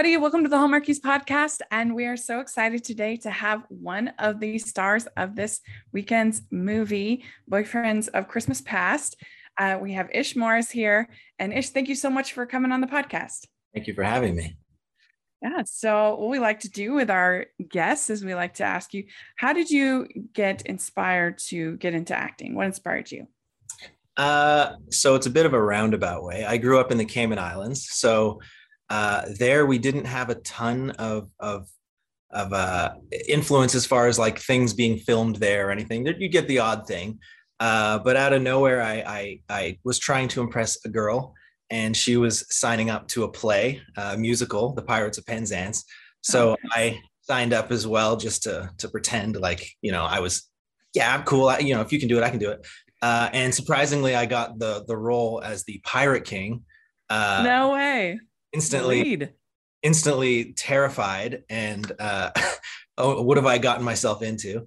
everybody. Welcome to the Hallmarkies podcast. And we are so excited today to have one of the stars of this weekend's movie, Boyfriends of Christmas Past. Uh, we have Ish Morris here. And Ish, thank you so much for coming on the podcast. Thank you for having me. Yeah. So, what we like to do with our guests is we like to ask you, how did you get inspired to get into acting? What inspired you? Uh, so, it's a bit of a roundabout way. I grew up in the Cayman Islands. So, uh, there we didn't have a ton of, of of uh, influence as far as like things being filmed there or anything. You get the odd thing, uh, but out of nowhere, I, I, I was trying to impress a girl, and she was signing up to a play, a musical, The Pirates of Penzance. So I signed up as well, just to to pretend like you know I was, yeah, I'm cool. I, you know, if you can do it, I can do it. Uh, and surprisingly, I got the the role as the Pirate King. Uh, no way! Instantly, instantly terrified, and uh, oh, what have I gotten myself into?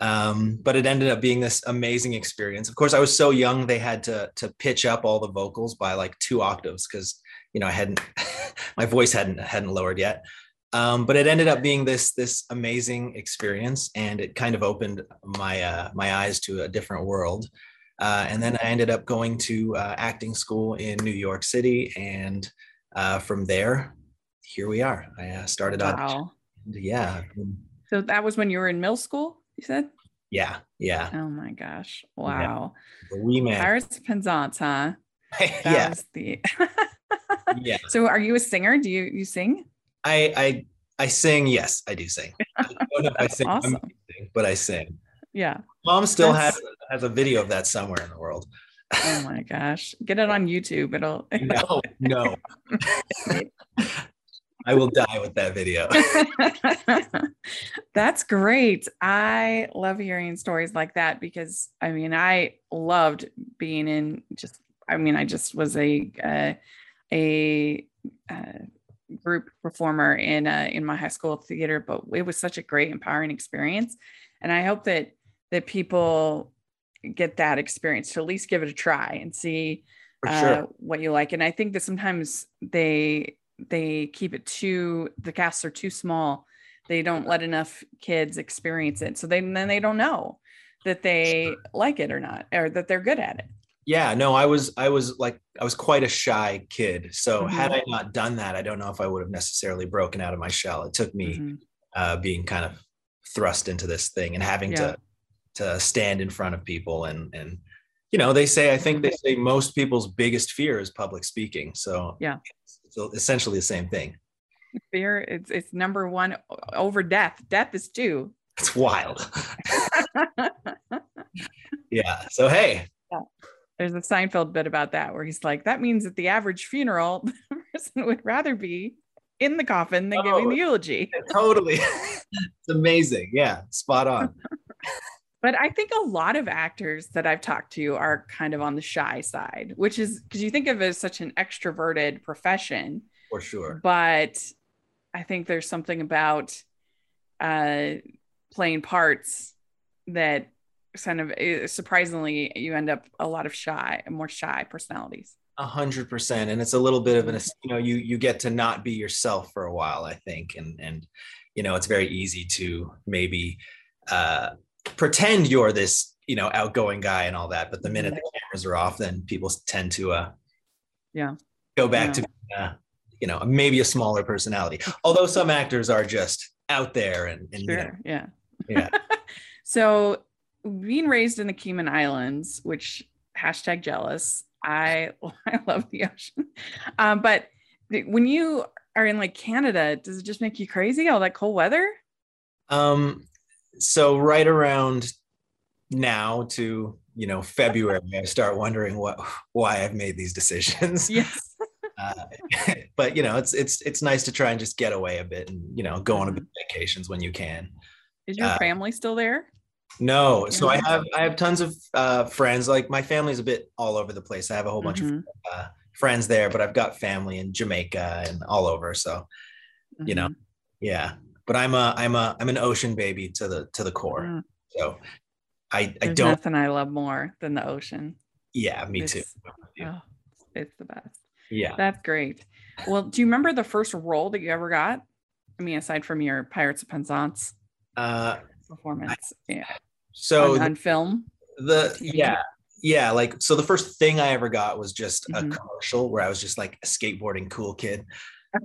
Um, but it ended up being this amazing experience. Of course, I was so young; they had to to pitch up all the vocals by like two octaves because you know I hadn't my voice hadn't hadn't lowered yet. Um, but it ended up being this this amazing experience, and it kind of opened my uh, my eyes to a different world. Uh, and then I ended up going to uh, acting school in New York City, and uh, from there, here we are. I uh, started out. Wow. Yeah. So that was when you were in middle school you said? Yeah, yeah. Oh my gosh. Wow. Yeah. Wee man. Pirates Penzance, huh? yeah. the yeah. So are you a singer? Do you you sing? I I I sing, yes, I do sing. I don't know if I sing awesome. but I sing. Yeah. Mom still That's... has has a video of that somewhere in the world. Oh my gosh. Get it on YouTube. It'll, it'll... no, no. I will die with that video. That's great. I love hearing stories like that because I mean, I loved being in just, I mean, I just was a, uh, a, uh, group performer in uh, in my high school theater but it was such a great empowering experience and i hope that that people get that experience to at least give it a try and see uh, sure. what you like and i think that sometimes they they keep it too the casts are too small they don't let enough kids experience it so they then they don't know that they like it or not or that they're good at it yeah no i was i was like i was quite a shy kid so mm-hmm. had i not done that i don't know if i would have necessarily broken out of my shell it took me mm-hmm. uh, being kind of thrust into this thing and having yeah. to to stand in front of people and and you know they say i think they mm-hmm. say most people's biggest fear is public speaking so yeah it's essentially the same thing. Fear, it's it's number one over death. Death is two. It's wild. yeah. So hey. Yeah. There's a Seinfeld bit about that where he's like, that means at the average funeral, the person would rather be in the coffin than oh, giving the eulogy. totally. it's amazing. Yeah. Spot on. But I think a lot of actors that I've talked to are kind of on the shy side, which is because you think of it as such an extroverted profession. For sure. But I think there's something about uh, playing parts that kind of eh, surprisingly you end up a lot of shy, more shy personalities. A hundred percent, and it's a little bit of an you know you you get to not be yourself for a while, I think, and and you know it's very easy to maybe uh, pretend you're this you know outgoing guy and all that but the minute the cameras are off then people tend to uh yeah. go back yeah. to uh, you know maybe a smaller personality. Although some actors are just out there and, and sure. you know, yeah. Yeah. So being raised in the cayman islands which hashtag jealous i i love the ocean. Um, but when you are in like canada does it just make you crazy all that cold weather? Um so right around now to you know February, I start wondering what why I've made these decisions. Yes. uh, but you know, it's it's it's nice to try and just get away a bit and you know go on a bit mm-hmm. vacations when you can. Is your uh, family still there? No, so I have I have tons of uh, friends. Like my family's a bit all over the place. I have a whole bunch mm-hmm. of uh, friends there, but I've got family in Jamaica and all over. So, mm-hmm. you know, mm-hmm. yeah but I'm a I'm a I'm an ocean baby to the to the core. Mm. So I I don't nothing I love more than the ocean. Yeah, me it's, too. Oh, it's the best. Yeah. That's great. Well, do you remember the first role that you ever got? I mean, aside from your Pirates of Penzance Uh, performance, yeah, so on, on film. the yeah yeah like so the first thing i ever got was just Mhm. a commercial where i was just like a skateboarding cool kid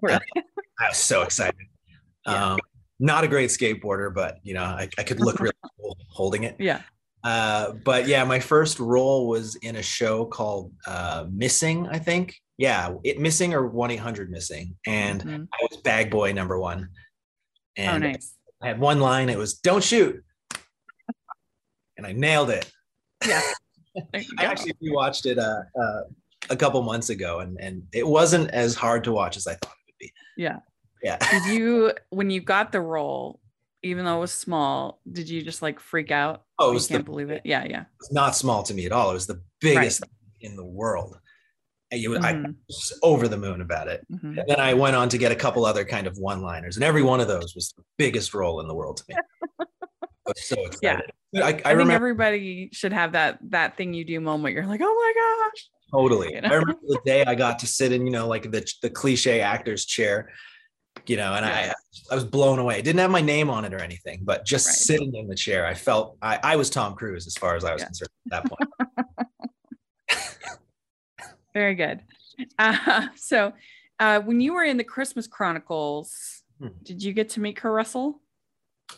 Really? i was so excited Yeah. um not a great skateboarder but you know i, I could look really cool holding it Yeah. uh but yeah my first role was in a show called uh missing i think yeah it missing or 1-800 missing and Mhm. i was bag boy number one. and nice. i had one line it was don't shoot and i nailed it Yeah. I actually rewatched it uh, uh, a couple months ago, and and it wasn't as hard to watch as I thought it would be. Yeah. Yeah. Did you, when you got the role, even though it was small, did you just like freak out? Oh, I can't the- believe it. Yeah, yeah. It's not small to me at all. It was the biggest thing in the world. And you, I Mhm, was over the moon about it. mhm. And then I went on to get a couple other kind of one-liners, and every one of those was the biggest role in the world to me. I was so excited. I, I, I, think everybody should have that that thing you do moment. You're like, oh my gosh. totally. you know? I remember the day I got to sit in, you know, like the the cliche actor's chair, you know, and I Yeah. I was blown away. It didn't have my name on it or anything, but just Right. sitting in the chair, I felt I, I was Tom Cruise as far as I was Yeah. concerned at that point. Very good. Uh, so, uh, when you were in the Christmas Chronicles, Hmm. did you get to meet Kurt Russell?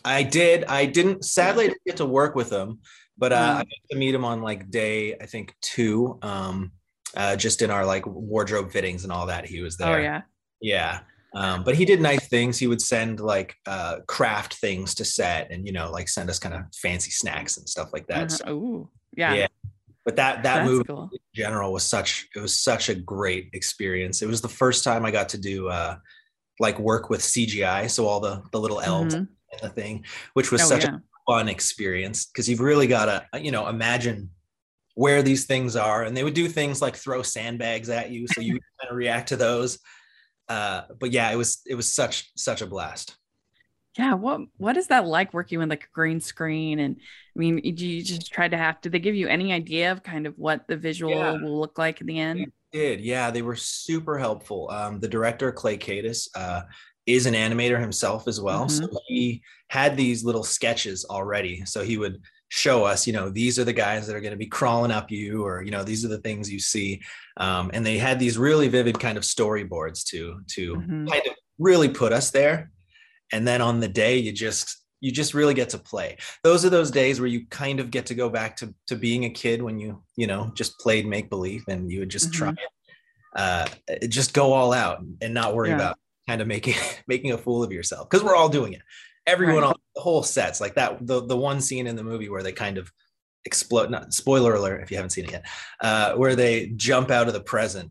I did. I didn't. Sadly, I didn't get to work with him, but uh, Mm. I got to meet him on like day I think two. Um, uh, just in our like wardrobe fittings and all that, he was there. Oh yeah. Yeah. Um, but he did nice things. He would send like uh, craft things to set, and you know, like send us kind of fancy snacks and stuff like that. So, Uh-huh. Ooh, yeah. Yeah. but that that That's movie cool. in general was such it was such a great experience. It was the first time I got to do uh, like work with CGI, so all the the little elves Mhm. and the thing, which was Oh, such yeah. a fun experience because you've really got to you know imagine where these things are and they would do things like throw sandbags at you so you kind of react to those uh but yeah it was it was such such a blast Yeah. What What is that like working with like a green screen? And I mean, do you just try to have? Did they give you any idea of kind of what the visual Yeah. will look like in the end? did yeah they were super helpful um the director clay Kaytis, uh is an animator himself as well so he had these little sketches already so he would show us you know these are the guys that are going to be crawling up you or you know these are the things you see. Um, and they had these really vivid kind of storyboards to to Mhm. kind of really put us there. And then on the day you just you just really get to play. Those are those days where you kind of get to go back to to being a kid when you you know just played make believe and you would just try it. Uh just go all out and not worry Yeah. about kind of making making a fool of yourself because we're all doing it everyone Right. on the whole sets like that the the one scene in the movie where they kind of explode not spoiler alert if you haven't seen it yet uh where they jump out of the present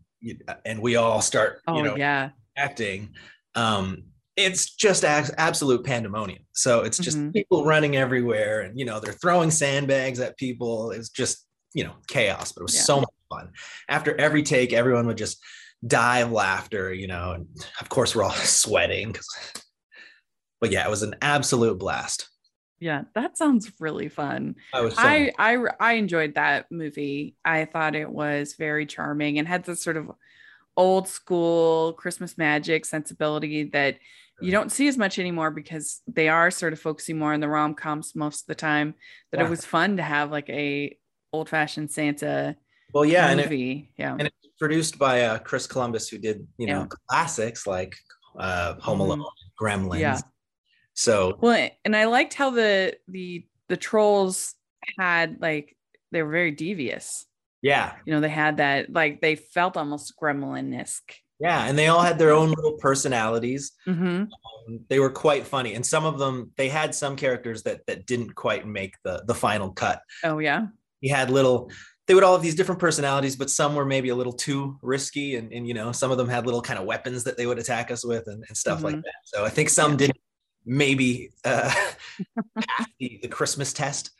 and we all start Oh you know yeah. acting um it's just absolute pandemonium so it's just Mhm. people running everywhere and you know they're throwing sandbags at people it's just you know chaos but it was Yeah. so much fun after every take everyone would just die of laughter you know and of course we're all sweating 'cause- but yeah it was an absolute blast Yeah. That sounds really fun. i was so I, I I enjoyed that movie. I thought it was very charming and had this sort of old school Christmas magic sensibility that you don't see as much anymore because they are sort of focusing more on the rom coms most of the time. That Yeah. it was fun to have like a old fashioned Santa well yeah and it, yeah. and it's produced by uh, chris columbus who did you know Yeah. classics like uh home Mhm. alone gremlins Yeah. So Well, and I liked how the the the trolls had like they were very devious. yeah You know, they had that like they felt almost gremlin-esque. Yeah, and they all had their own little personalities. hmm Um, they were quite funny, and some of them they had some characters that that didn't quite make the the final cut. Oh yeah. He had little. They would all have these different personalities, but some were maybe a little too risky, and and you know some of them had little kind of weapons that they would attack us with and, and stuff like Mhm. that. So I think some didn't maybe uh, the, the Christmas test,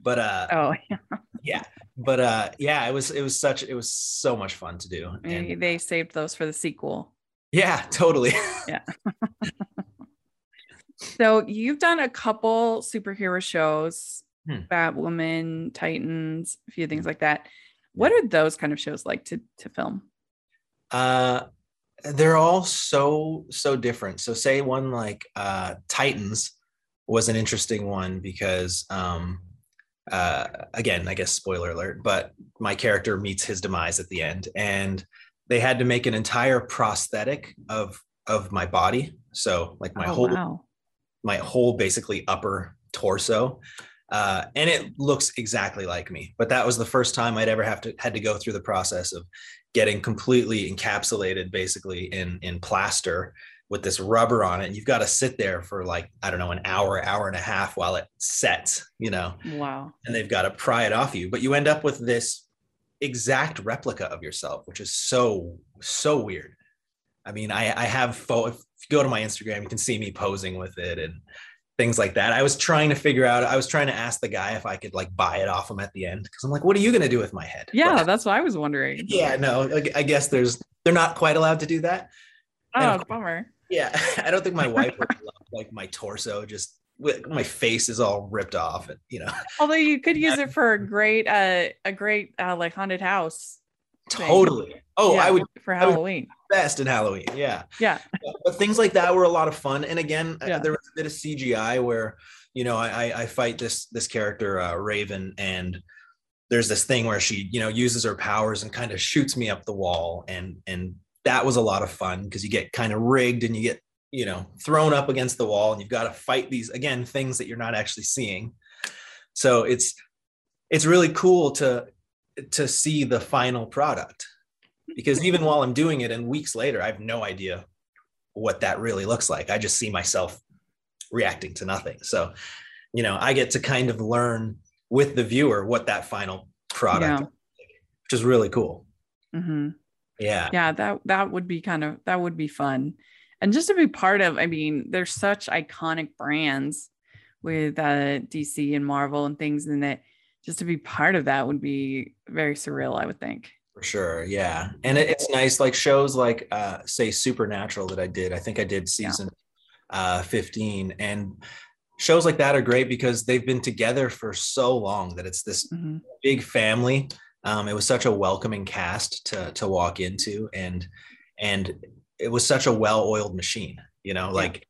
but uh, Oh yeah. yeah, but uh, yeah, it was it was such it was so much fun to do, Maybe and they saved those for the sequel. yeah, totally. Yeah. so you've done a couple superhero shows, Hmm. Batwoman, Titans, a few things like that. What are those kind of shows like to to film? Uh, they're all so so different. So say one like uh, Titans was an interesting one because um, uh, again, I guess spoiler alert, but my character meets his demise at the end, and they had to make an entire prosthetic of of my body. So like my oh, whole wow. my whole basically upper torso. Uh, and it looks exactly like me. But that was the first time I'd ever have to had to go through the process of getting completely encapsulated, basically in in plaster with this rubber on it. And you've got to sit there for like I don't know an hour, hour and a half while it sets. You know. Wow. And they've got to pry it off you, but you end up with this exact replica of yourself, which is so so weird. I mean, I, I have you go to my Instagram, you can see me posing with it and things like that. I was trying to figure out. I was trying to ask the guy if I could like buy it off him at the end because I'm like, what are you going to do with my head? Yeah, but, that's what I was wondering. Yeah, no, I guess there's they're not quite allowed to do that. Oh, bummer. Yeah, I don't think my wife would love like my torso just my face is all ripped off and you know although you could use it for a great uh a great uh like haunted house totally. Thing. oh yeah, i would for halloween. would best in halloween yeah. Yeah. But things like that were a lot of fun and again uh, yeah. there was a bit of cgi where you know i i fight this this character uh raven and there's this thing where she you know uses her powers and kind of shoots me up the wall and and that was a lot of fun because you get kind of rigged and you get you know thrown up against the wall and you've got to fight these again things that you're not actually seeing. So it's it's really cool to to see the final product. Because even while i'm doing it and weeks later i have no idea what that really looks like. I just see myself reacting to nothing. So you know i get to kind of learn with the viewer what that final product yeah. which is really cool. Mm-hmm. yeah. Yeah that that would be kind of that would be fun. And just to be part of i mean there's such iconic brands with uh, dc and marvel and things and that just to be part of that would be very surreal i would think for sure yeah and it, it's nice like shows like uh say supernatural that i did i think i did season yeah. uh 15 and shows like that are great because they've been together for so long that it's this mm-hmm. big family um, it was such a welcoming cast to to walk into and and it was such a well-oiled machine you know like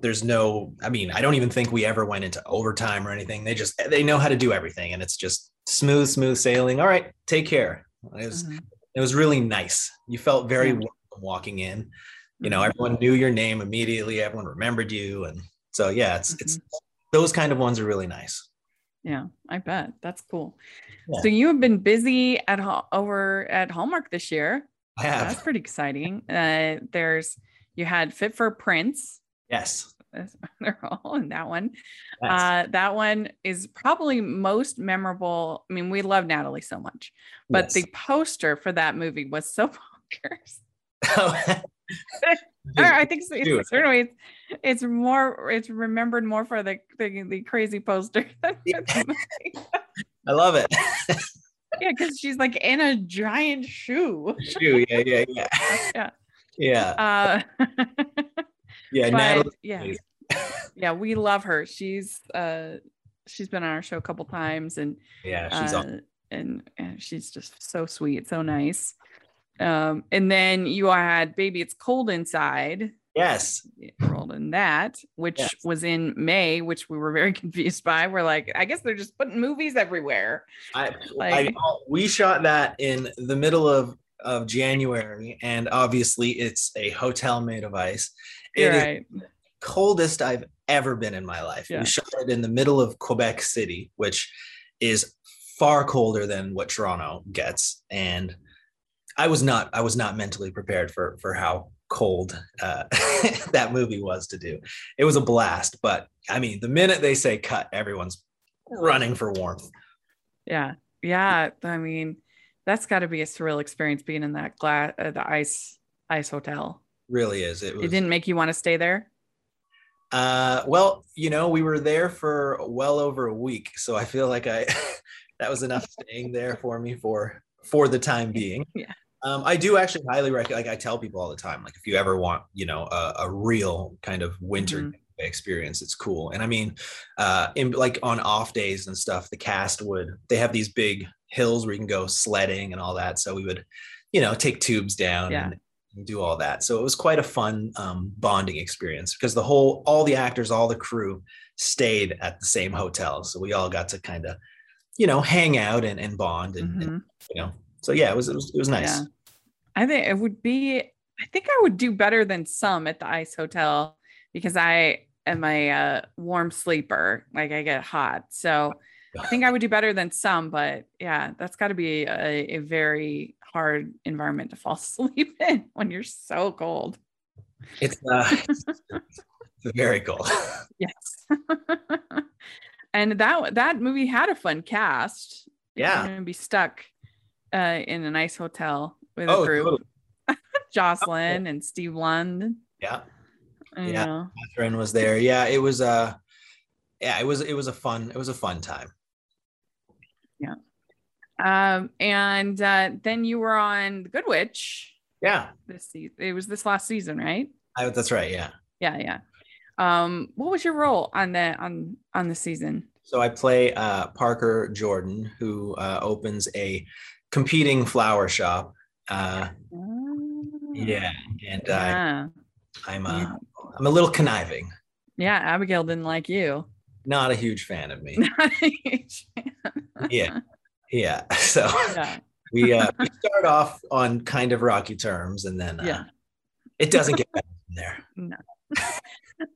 there's no i mean i don't even think we ever went into overtime or anything they just they know how to do everything and it's just smooth smooth sailing all right take care it was mm-hmm. it was really nice you felt very yeah. walking in you know mm-hmm. everyone knew your name immediately everyone remembered you and so yeah it's mm-hmm. it's those kind of ones are really nice yeah i bet that's cool yeah. so you have been busy at over at hallmark this year I have. That's pretty exciting. Uh, there's you had Fit for Prince. Yes. They're all in that one. Yes. Uh, that one is probably most memorable. I mean, we love Natalie so much, but yes. the poster for that movie was so bonkers. Oh. I think so, it's, certainly it's, it's more it's remembered more for the the, the crazy poster. Yeah. I love it yeah, because she's like in a giant shoe. Shoe, yeah, yeah, yeah. yeah. Yeah. Uh, yeah, Natalie. Yeah. yeah, we love her. She's uh she's been on our show a couple times and yeah, she's uh, and, and she's just so sweet, so nice. Um, and then you had Baby It's Cold Inside. Yes. Rolled in that, which yes. was in May, which we were very confused by. We're like, I guess they're just putting movies everywhere. I, like, I we shot that in the middle of of January, and obviously it's a hotel made of ice. It right. coldest I've ever been in my life. Yeah. We shot it in the middle of Quebec City, which is far colder than what Toronto gets. And I was not I was not mentally prepared for for how cold uh, that movie was to do. It was a blast, but I mean, the minute they say cut, everyone's running for warmth. Yeah, yeah. I mean, that's got to be a surreal experience being in that glass, uh, the ice ice hotel. Really is. It, was, it didn't make you want to stay there. Uh, well, you know, we were there for well over a week, so I feel like I that was enough staying there for me for for the time being. Yeah. Um, I do actually highly recommend. Like I tell people all the time, like if you ever want, you know, a, a real kind of winter mm-hmm. experience, it's cool. And I mean, uh, in like on off days and stuff, the cast would they have these big hills where you can go sledding and all that. So we would, you know, take tubes down yeah. and do all that. So it was quite a fun um, bonding experience because the whole, all the actors, all the crew stayed at the same hotel. So we all got to kind of, you know, hang out and, and bond and, mm-hmm. and, you know, so yeah, it was, it was, it was nice. Yeah. I think it would be, I think I would do better than some at the Ice Hotel because I am a uh, warm sleeper. Like I get hot. So I think I would do better than some, but yeah, that's got to be a, a very hard environment to fall asleep in when you're so cold. It's, uh, it's very cold. yes. and that that movie had a fun cast. Yeah. You're be stuck uh, in a nice hotel with oh, a group. Totally. Jocelyn oh. and Steve Lund. Yeah. yeah. Know. Catherine was there. Yeah, it was uh yeah, it was it was a fun, it was a fun time. Yeah. Um, and uh, then you were on The Good Witch. Yeah. This season. It was this last season, right? I, that's right. Yeah. Yeah, yeah. Um, what was your role on the on on the season? So I play uh, Parker Jordan, who uh, opens a competing flower shop. Uh, oh. Yeah, and yeah. I'm uh, yeah. I'm a little conniving. Yeah, Abigail didn't like you. Not a huge fan of me. Not a huge fan. yeah, yeah. So yeah. we uh, we start off on kind of rocky terms, and then uh, yeah, it doesn't get better from there. No.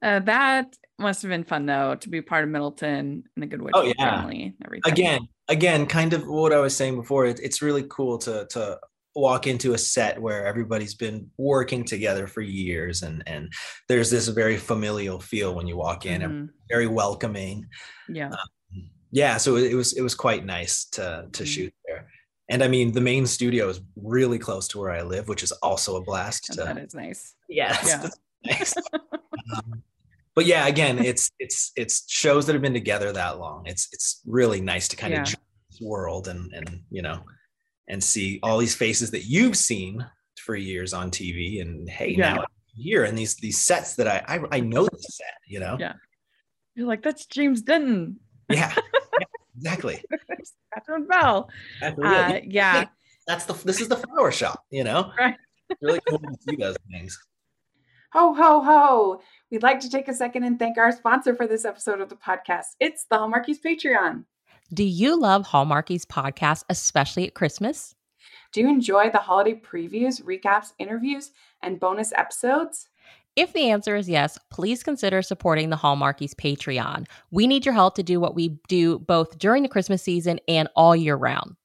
Uh, that must have been fun though to be part of Middleton and the Good Witch oh, yeah. family. Everything. Again, again, kind of what I was saying before. It, it's really cool to to walk into a set where everybody's been working together for years and and there's this very familial feel when you walk in mm-hmm. very welcoming yeah um, yeah so it was it was quite nice to to mm-hmm. shoot there and i mean the main studio is really close to where i live which is also a blast to, that is nice yeah, yeah. nice um, but yeah again it's it's it's shows that have been together that long it's it's really nice to kind yeah. of world and and you know and see all these faces that you've seen for years on TV. And hey, yeah. now here and these these sets that I, I I know the set, you know. Yeah. You're like, that's James Denton. Yeah. yeah exactly. Catherine Bell. Uh, yeah. That's the this is the flower shop, you know. Right. really cool to see those things. Ho ho ho. We'd like to take a second and thank our sponsor for this episode of the podcast. It's the Hallmarkies Patreon. Do you love Hallmarkies podcast, especially at Christmas? Do you enjoy the holiday previews, recaps, interviews, and bonus episodes? If the answer is yes, please consider supporting the Hallmarkies Patreon. We need your help to do what we do both during the Christmas season and all year round.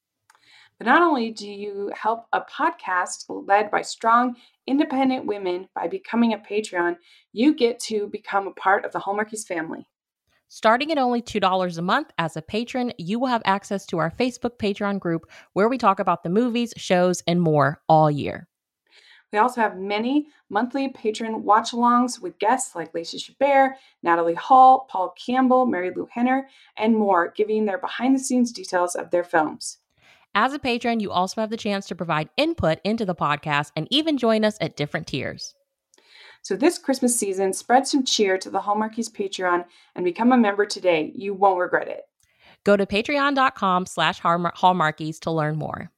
But not only do you help a podcast led by strong, independent women by becoming a Patreon, you get to become a part of the Hallmarkies family. Starting at only $2 a month as a patron, you will have access to our Facebook Patreon group where we talk about the movies, shows, and more all year. We also have many monthly patron watch alongs with guests like Lacey Chabert, Natalie Hall, Paul Campbell, Marilu Henner, and more, giving their behind the scenes details of their films. As a patron, you also have the chance to provide input into the podcast and even join us at different tiers. So this Christmas season, spread some cheer to the Hallmarkies Patreon and become a member today. You won't regret it. Go to patreon.com slash hallmarkies to learn more.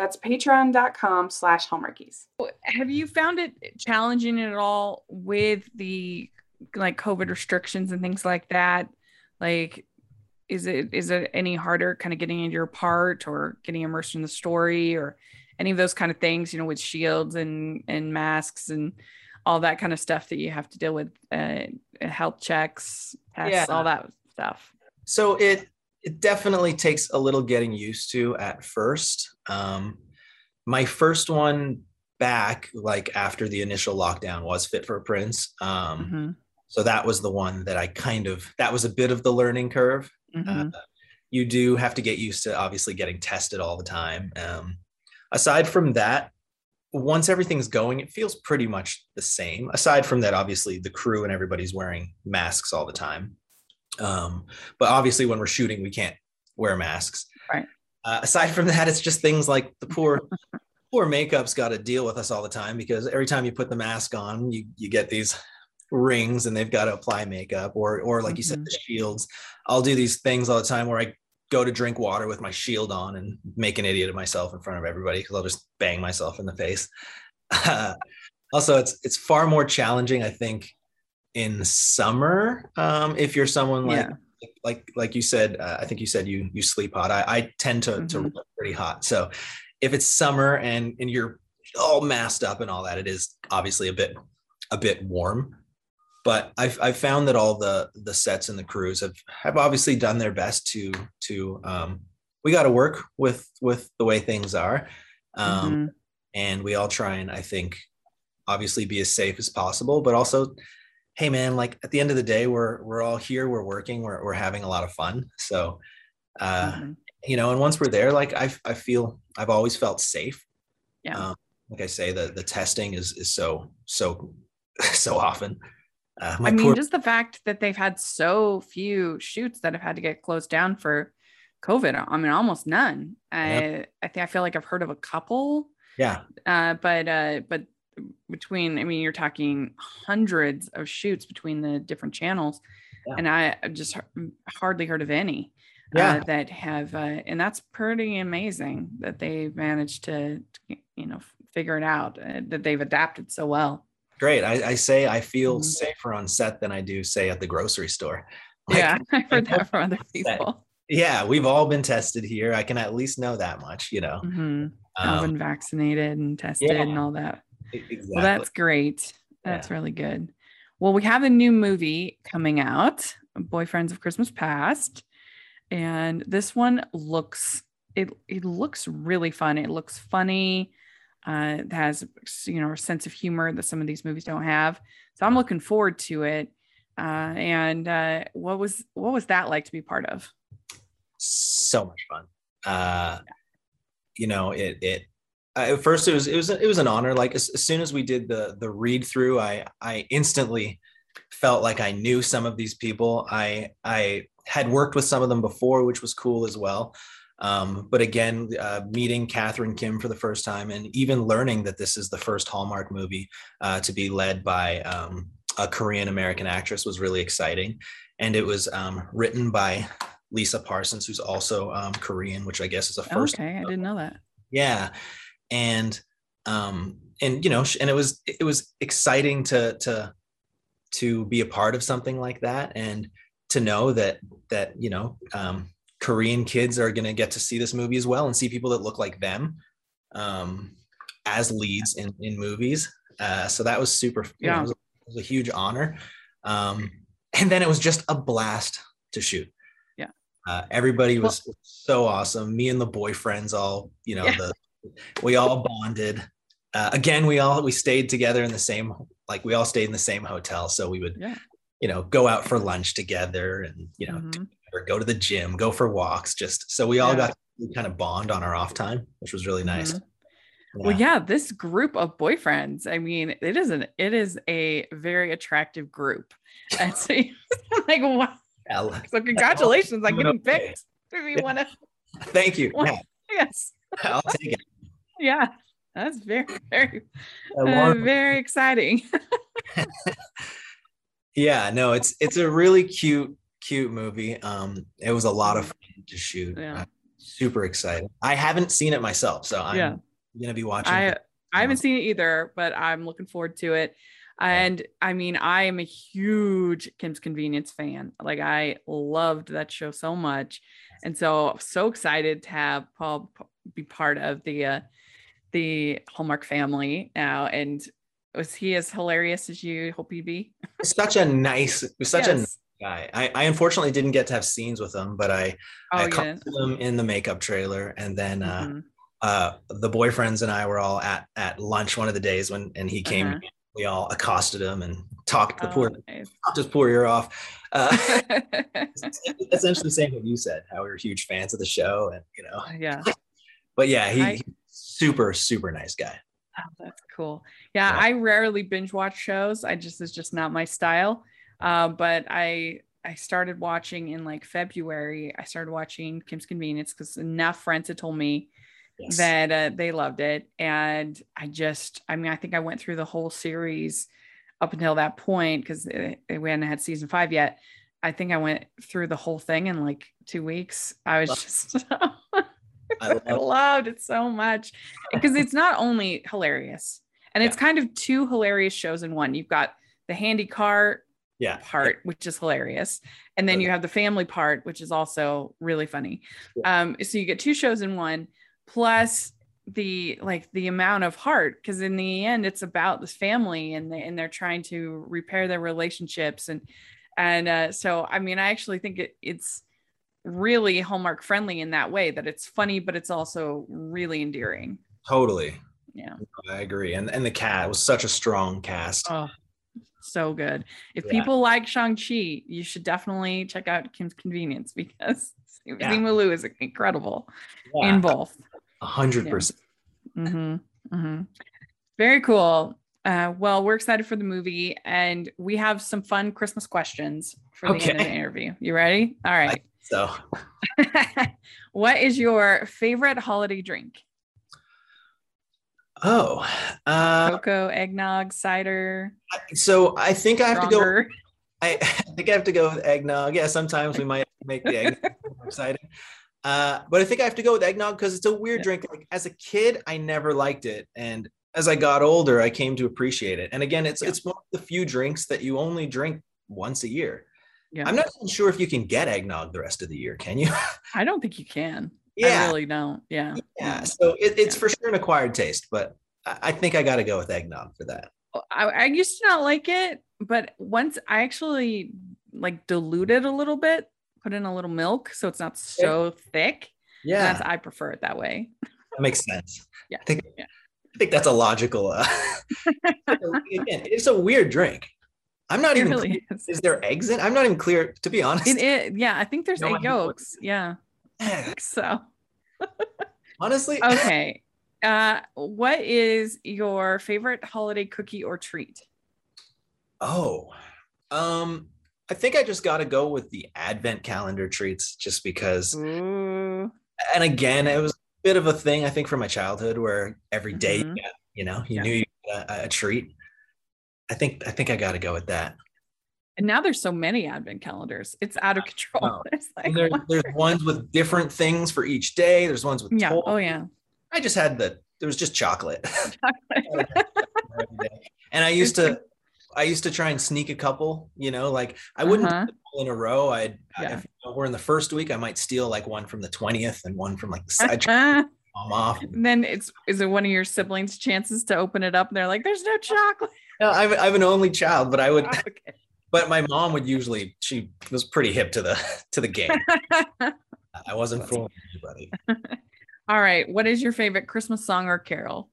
That's patreon.com slash hallmarkies. Have you found it challenging at all with the like COVID restrictions and things like that? Like, is it is it any harder kind of getting into your part or getting immersed in the story or any of those kind of things, you know, with shields and and masks and all that kind of stuff that you have to deal with uh, health checks tests yeah. all that stuff so it it definitely takes a little getting used to at first um, my first one back like after the initial lockdown was fit for a prince um, mm-hmm. so that was the one that i kind of that was a bit of the learning curve mm-hmm. uh, you do have to get used to obviously getting tested all the time um, aside from that once everything's going, it feels pretty much the same. Aside from that, obviously the crew and everybody's wearing masks all the time. Um, but obviously, when we're shooting, we can't wear masks. Uh, aside from that, it's just things like the poor, poor makeup's got to deal with us all the time because every time you put the mask on, you you get these rings and they've got to apply makeup or or like mm-hmm. you said, mm-hmm. the shields. I'll do these things all the time where I go to drink water with my shield on and make an idiot of myself in front of everybody because I'll just bang myself in the face. Uh, also, it's it's far more challenging, I think, in summer. Um, if you're someone like Yeah. Like like you said, uh, I think you said you you sleep hot. I, I tend to to Mhm. run pretty hot. So if it's summer and and you're all masked up and all that, it is obviously a bit a bit warm. But I've I've found that all the the sets and the crews have have obviously done their best to to um, we got to work with with the way things are. Um, Mhm. and we all try and I think obviously be as safe as possible, but also, hey man, like at the end of the day, we're we're all here, we're working, we're we're having a lot of fun. So uh, Mhm. you know, and once we're there, like I I feel I've always felt safe. Yeah. Um, like I say, the the testing is is so so so often. Uh, I mean, poor just the fact that they've had so few shoots that have had to get closed down for COVID. I mean, almost none. I I think I feel like I've heard of a couple, yeah uh, but uh, but between I mean, you're talking hundreds of shoots between the different channels, Yeah. and I just hardly heard of any. yeah Uh, that have, uh, and that's pretty amazing that they've managed to, to, you know, figure it out. Uh, that they've adapted so well. great. I, I say I feel Mhm. safer on set than I do say at the grocery store. Like, yeah, I've heard that from other people. yeah, we've all been tested here. I can at least know that much, you know. hmm I've Um, been vaccinated and tested yeah. and all that. Exactly. Well, that's great. That's Yeah. really good. Well, we have a new movie coming out, Boyfriends of Christmas Past, and this one looks it it looks really fun. It looks funny. Uh, it has you know a sense of humor that some of these movies don't have. So I'm looking forward to it. Uh, and uh, what was what was that like to be part of? so much fun. Uh, you know, it it uh, at first it was it was it was an honor. Like as, as soon as we did the the read through, I I instantly felt like I knew some of these people. I I had worked with some of them before, which was cool as well. Um, but again, uh, meeting Catherine Kim for the first time, and even learning that this is the first Hallmark movie uh, to be led by um, a Korean American actress was really exciting. And it was um, written by Lisa Parsons, who's also um, Korean, which I guess is a first. okay, I didn't know that. Yeah, and um, and you know, and it was it was exciting to to to be a part of something like that, and to know that that you know um, Korean kids are going to get to see this movie as well and see people that look like them um, as leads in in movies. Uh, so that was super. you know, Yeah. it, was, it was a huge honor. Um, and then it was just a blast to shoot. Yeah. Uh, everybody was so awesome. Me and the boyfriends all, you know, Yeah. the we all bonded. Uh, again, we all we stayed together in the same like we all stayed in the same hotel, so we would Yeah. you know go out for lunch together and you know Mhm. or go to the gym, go for walks. Just so we all Yeah. got to kind of bond on our off time, which was really nice. Mhm. Well, yeah, this group of boyfriends, I mean, it is an it is a very attractive group. And so like, wow. Yeah. So congratulations on getting picked. If you want to, Thank you. Well, Yeah, yes. I'll take it. Yeah. That's very, very, uh, very exciting. yeah no it's it's a really cute cute movie um it was a lot of fun to shoot Yeah. I'm super excited i haven't seen it myself so i'm Yeah. gonna be watching I it. I haven't seen it either, but I'm looking forward to it. And I mean, I am a huge Kim's Convenience fan. Like I loved that show so much. And so so excited to have Paul be part of the uh the Hallmark family now. And was he as hilarious as you hope he'd be? such a nice such a nice guy I, I unfortunately didn't get to have scenes with him but i Oh, i didn't? him in the makeup trailer and then uh Mhm. uh the boyfriends and i were all at at lunch one of the days when and he came Uh-huh. we all accosted him and talked the Oh, poor nice. talked his poor ear off uh essentially saying what you said how we were huge fans of the show and you know yeah. But yeah he, I- he's super super nice guy Oh, that's cool. Yeah, Yeah. I rarely binge watch shows. I just it's just not my style. Uh, but I I started watching in like February. I started watching Kim's Convenience because enough friends had told me Yes. that uh, they loved it, and I just I mean I think I went through the whole series up until that point because we hadn't had season five yet. I think I went through the whole thing in like two weeks. I was just I I loved it so much because it's not only hilarious And it's kind of two hilarious shows in one. You've got the handy car Yeah. part, which is hilarious. And then you have the family part, which is also really funny. Um, so you get two shows in one, plus the like the amount of heart, because in the end, it's about this family and they and they're trying to repair their relationships. And and uh, so I mean, I actually think it, it's really Hallmark friendly in that way that it's funny, but it's also really endearing. Totally. Yeah. I agree. And and the cat was such a strong cast. Oh, so good. If Yeah. people like Shang-Chi, you should definitely check out Kim's Convenience because Yeah. Simu Liu is incredible Yeah, in both. a hundred percent. hmm hmm Very cool. Uh, well, we're excited for the movie and we have some fun Christmas questions for the end of the interview. You ready? All right. So what is your favorite holiday drink? oh uh Cocoa, eggnog, cider, so I think I have to go. I, I think I have to go with eggnog. Yeah, sometimes we might make the eggnog more exciting. Uh, but I think I have to go with eggnog because it's a weird Yeah. drink. Like as a kid, I never liked it, and as I got older, I came to appreciate it. And again, it's Yeah. it's one of the few drinks that you only drink once a year. Yeah. I'm not even sure if you can get eggnog the rest of the year. Can you? I don't think you can. I yeah, really don't. Yeah. yeah. So it, it's Yeah. for sure an acquired taste, but I, I think I got to go with eggnog for that. I, I used to not like it, but once I actually like diluted a little bit, put in a little milk so it's not so thick. Yeah, That's I prefer it that way. that makes sense. Yeah. I think Yeah. I think that's a logical. Uh, again, it's a weird drink. I'm not It even. really is. Is there eggs in? I'm not even clear. To be honest, It is. Yeah, I think there's No egg yolks. Yeah. So honestly, okay. Uh what is your favorite holiday cookie or treat? oh, um, I think I just got to go with the advent calendar treats, just because. Ooh. And again, it was a bit of a thing I think from my childhood, where every day, Mhm. you, got, you know, you Yeah. knew you got a, a treat. I think I think I got to go with that. And now there's so many advent calendars. It's out of control. It's like, there, there's ones with different things for each day. There's ones with yeah. toys. Oh yeah. I just had the there was just chocolate. and I used to I used to try and sneak a couple, you know, like I wouldn't Uh-huh. do them all in a row. I'd Yeah. if we're in the first week, I might steal like one from the 20th and one from like the side them off. and then it's is it one of your siblings' chances to open it up? And they're like, "There's no chocolate." No, I'm, I'm an only child, but I would okay. but my mom would usually she was pretty hip to the to the game. I wasn't fooling anybody. All right. What is your favorite Christmas song or carol?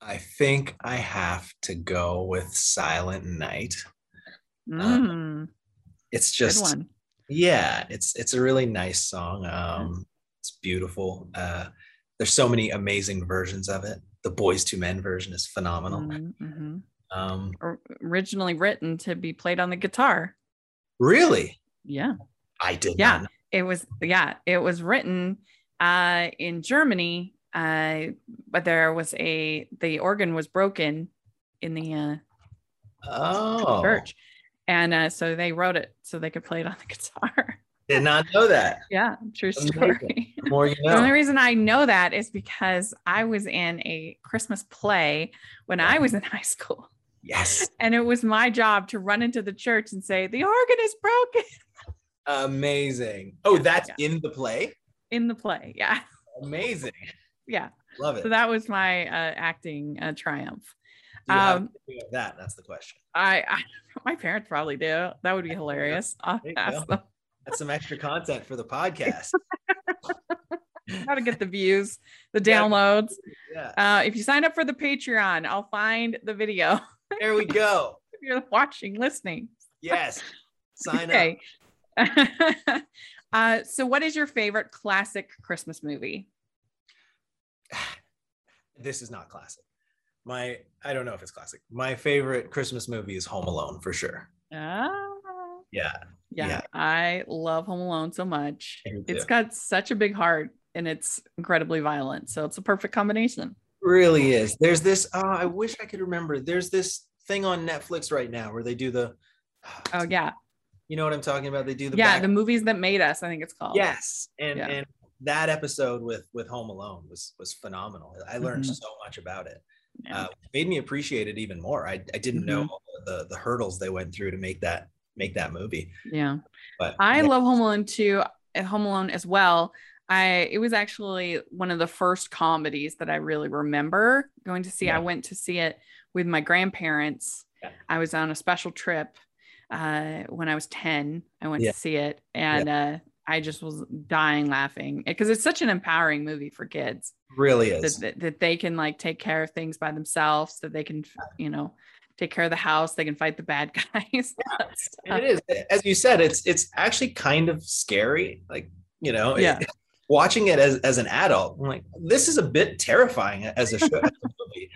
I think I have to go with Silent Night. Mm, It's good just yeah it's it's a really nice song um it's beautiful uh there's so many amazing versions of it the Boyz II Men version is phenomenal Mhm, mhm. um Originally written to be played on the guitar. really Yeah. i did Yeah. It was yeah, it was written uh in Germany uh but there was a the organ was broken in the uh oh church and uh so they wrote it so they could play it on the guitar. Did not know that yeah, true story. the more you know. The only reason I know that is because I was in a Christmas play when I was in high school. yes And it was my job to run into the church and say, the organ is broken amazing oh that's yeah. in the play in the play. Yeah. amazing Yeah. love it So that was my uh, acting uh, triumph. Um, that that's the question I, I my parents probably do. That would be hilarious. I'll ask go. them that's some extra content for the podcast how to get the views, the downloads. yeah Uh, if you sign up for the Patreon, I'll find the video there we go if you're watching, listening. yes sign up okay. uh, so, what is your favorite classic Christmas movie? this is not classic. My I don't know if it's classic. My favorite Christmas movie is Home Alone for sure. Ah, Yeah. Yeah, Yeah. I love Home Alone so much. It's got such a big heart and it's incredibly violent. So, it's a perfect combination. Really is. There's this oh, I wish I could remember. There's this thing on Netflix right now where they do the Oh, yeah. You know what I'm talking about? They do the yeah. back- The movies that made us, I think it's called. Yes. And Yeah. and that episode with with Home Alone was was phenomenal. I learned Mhm. so much about it. Yeah. Uh, made me appreciate it even more. I, I didn't know the the hurdles they went through to make that make that movie. yeah. But I yeah, love Home Alone too. uh, Home Alone as well. I it was actually one of the first comedies that I really remember going to see. Yeah. I went to see it with my grandparents. Yeah. I was on a special trip uh, when I was 10. I went to see it and uh, I just was dying laughing because it's such an empowering movie for kids really that, is. that, that they can like take care of things by themselves, that they can, you know, take care of the house, they can fight the bad guys. And it is as you said it's it's actually kind of scary like you know it- Yeah. watching it as, as an adult i'm like this is a bit terrifying as a show as a movie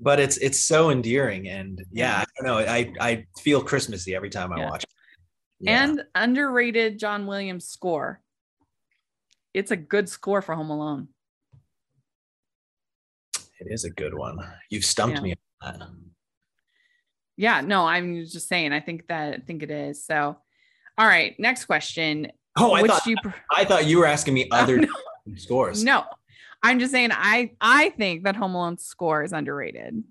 but it's it's so endearing and yeah, Yeah. i don't know i i feel christmassy every time i Yeah. watch it Yeah. and underrated John Williams score. It's a good score for Home Alone. it is a good one you've stumped Yeah. me on that Yeah, no, I'm just saying. I think that I think it is. So, all right, next question. oh i Which thought you? Pre- i thought you were asking me Oh, other no. scores no, I'm just saying. I I think that Home Alone score is underrated.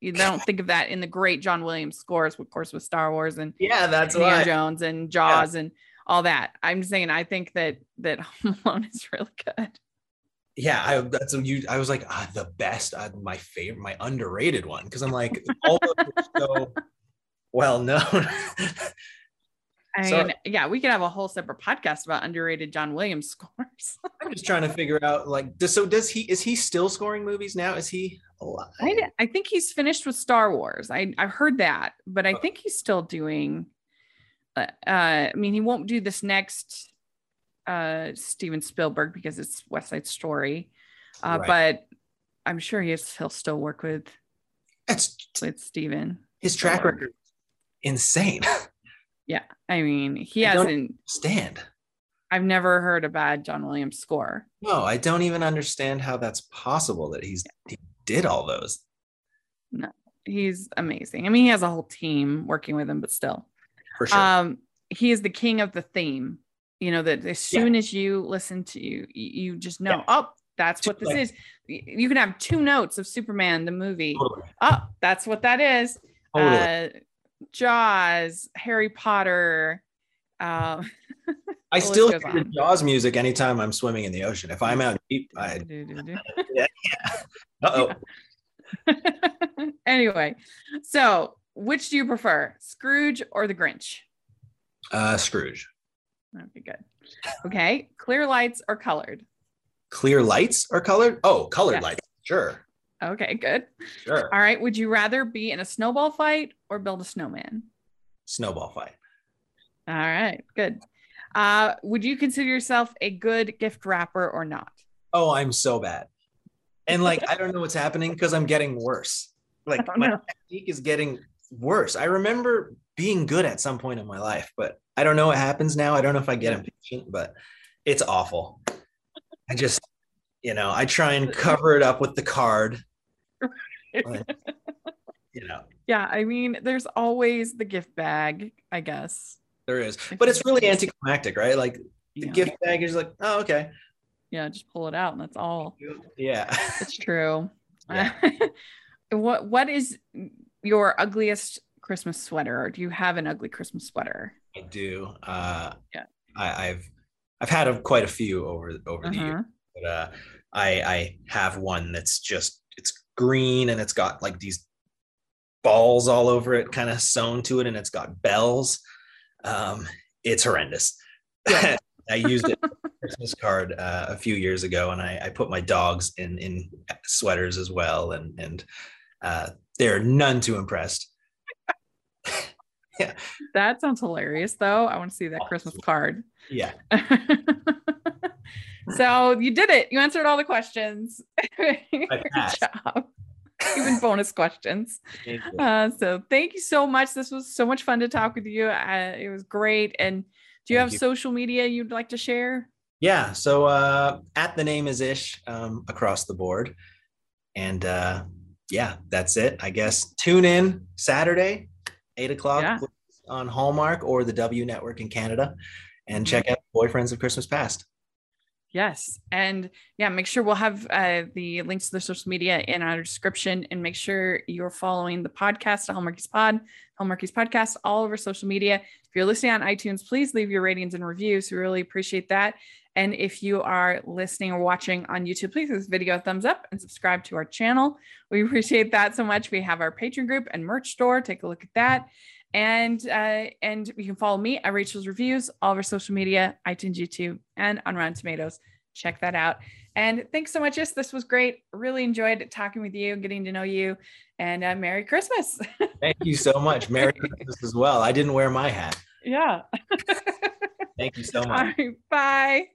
You don't think of that in the great John Williams scores, of course, with Star Wars and yeah that's Indiana why Jones and Jaws and all that. I'm just saying. I think that that Home Alone is really good. Yeah i that's you i was like ah, the best uh, my favorite my underrated one because i'm like all of so well known I So- mean, yeah, we could have a whole separate podcast about underrated John Williams scores. I'm just trying to figure out like does so does he is he still scoring movies now? Is he alive? I, I think he's finished with Star Wars. I I've heard that, but I Oh. think he's still doing. Uh, uh, I mean, he won't do this next uh Steven Spielberg because it's West Side Story, uh, Right. but I'm sure he's he'll still work with That's with Steven. his track record. Insane. Yeah, I mean, he I hasn't. Stand. I've never heard a bad John Williams score. No, I don't even understand how that's possible that he's he did all those. No, he's amazing. I mean, he has a whole team working with him, but still. For sure. um he is the king of the theme you know that as Yeah. soon as you listen to you you just know Yeah. oh that's what this Like- is you can have two notes of superman the movie totally. oh that's what that is Totally. uh jaws harry potter um I still hear the. Jaws music anytime I'm swimming in the ocean. If I'm out deep, I uh oh. anyway so which do you prefer scrooge or the grinch Uh Scrooge. Okay good okay clear lights or colored Clear lights are colored? Oh, colored Yes. lights. Sure. okay good Sure. All right. Would you rather be in a snowball fight or build a snowman? Snowball fight. All right. Good. Uh, would you consider yourself a good gift wrapper or not? Oh, I'm so bad. And like I don't know what's happening because I'm getting worse. Like my no. technique is getting worse. I remember being good at some point in my life, but I don't know what happens now. I don't know if I get impatient, but it's awful. I just, you know, I try and cover it up with the card. Like, you know, yeah. I mean, there's always the gift bag, I guess. there is, but it's really anticlimactic, right? Like the Yeah. gift bag is like, oh, okay. Yeah. Just pull it out and that's all. Yeah. It's true. Yeah. what What is your ugliest Christmas sweater? Or do you have an ugly Christmas sweater? I do. Uh, Yeah. I, I've, I've had a, quite a few over, over the years. Uh-huh. but uh, I I have one that's just it's green and it's got like these balls all over it, kind of sewn to it, and it's got bells. Um, it's horrendous. Yeah. I used it for a Christmas card uh, a few years ago, and I, I put my dogs in in sweaters as well, and and uh, they're none too impressed. That sounds hilarious, though. I want to see that Christmas card. Yeah, so you did it. You answered all the questions. Good job. Even bonus questions. Thank. Uh, so thank you so much. This was so much fun to talk with you. Uh, it was great. And do you Thank have you. social media you'd like to share? Yeah. So uh, at the name is ish um, across the board. And uh, yeah, that's it. I guess tune in Saturday, eight o'clock Yeah. on Hallmark or the W Network in Canada and mm-hmm. check out Boyfriends of Christmas Past. Yes. And yeah, make sure we'll have uh, the links to the social media in our description and make sure you're following the podcast, the Hallmarkies Pod, Hallmarkies Podcast, all over social media. If you're listening on iTunes, please leave your ratings and reviews. We really appreciate that. And if you are listening or watching on YouTube, please give this video a thumbs up and subscribe to our channel. We appreciate that so much. We have our Patreon group and merch store. Take a look at that and uh, and you can follow me at Rachel's Reviews, all of our social media, iTunes, YouTube, and on Rotten Tomatoes. Check that out. And thanks so much. Yes, this was great. Really enjoyed talking with you, getting to know you, and uh, Merry Christmas. Thank you so much. Merry Christmas as well. I didn't wear my hat. Yeah. Thank you so much. Right, bye.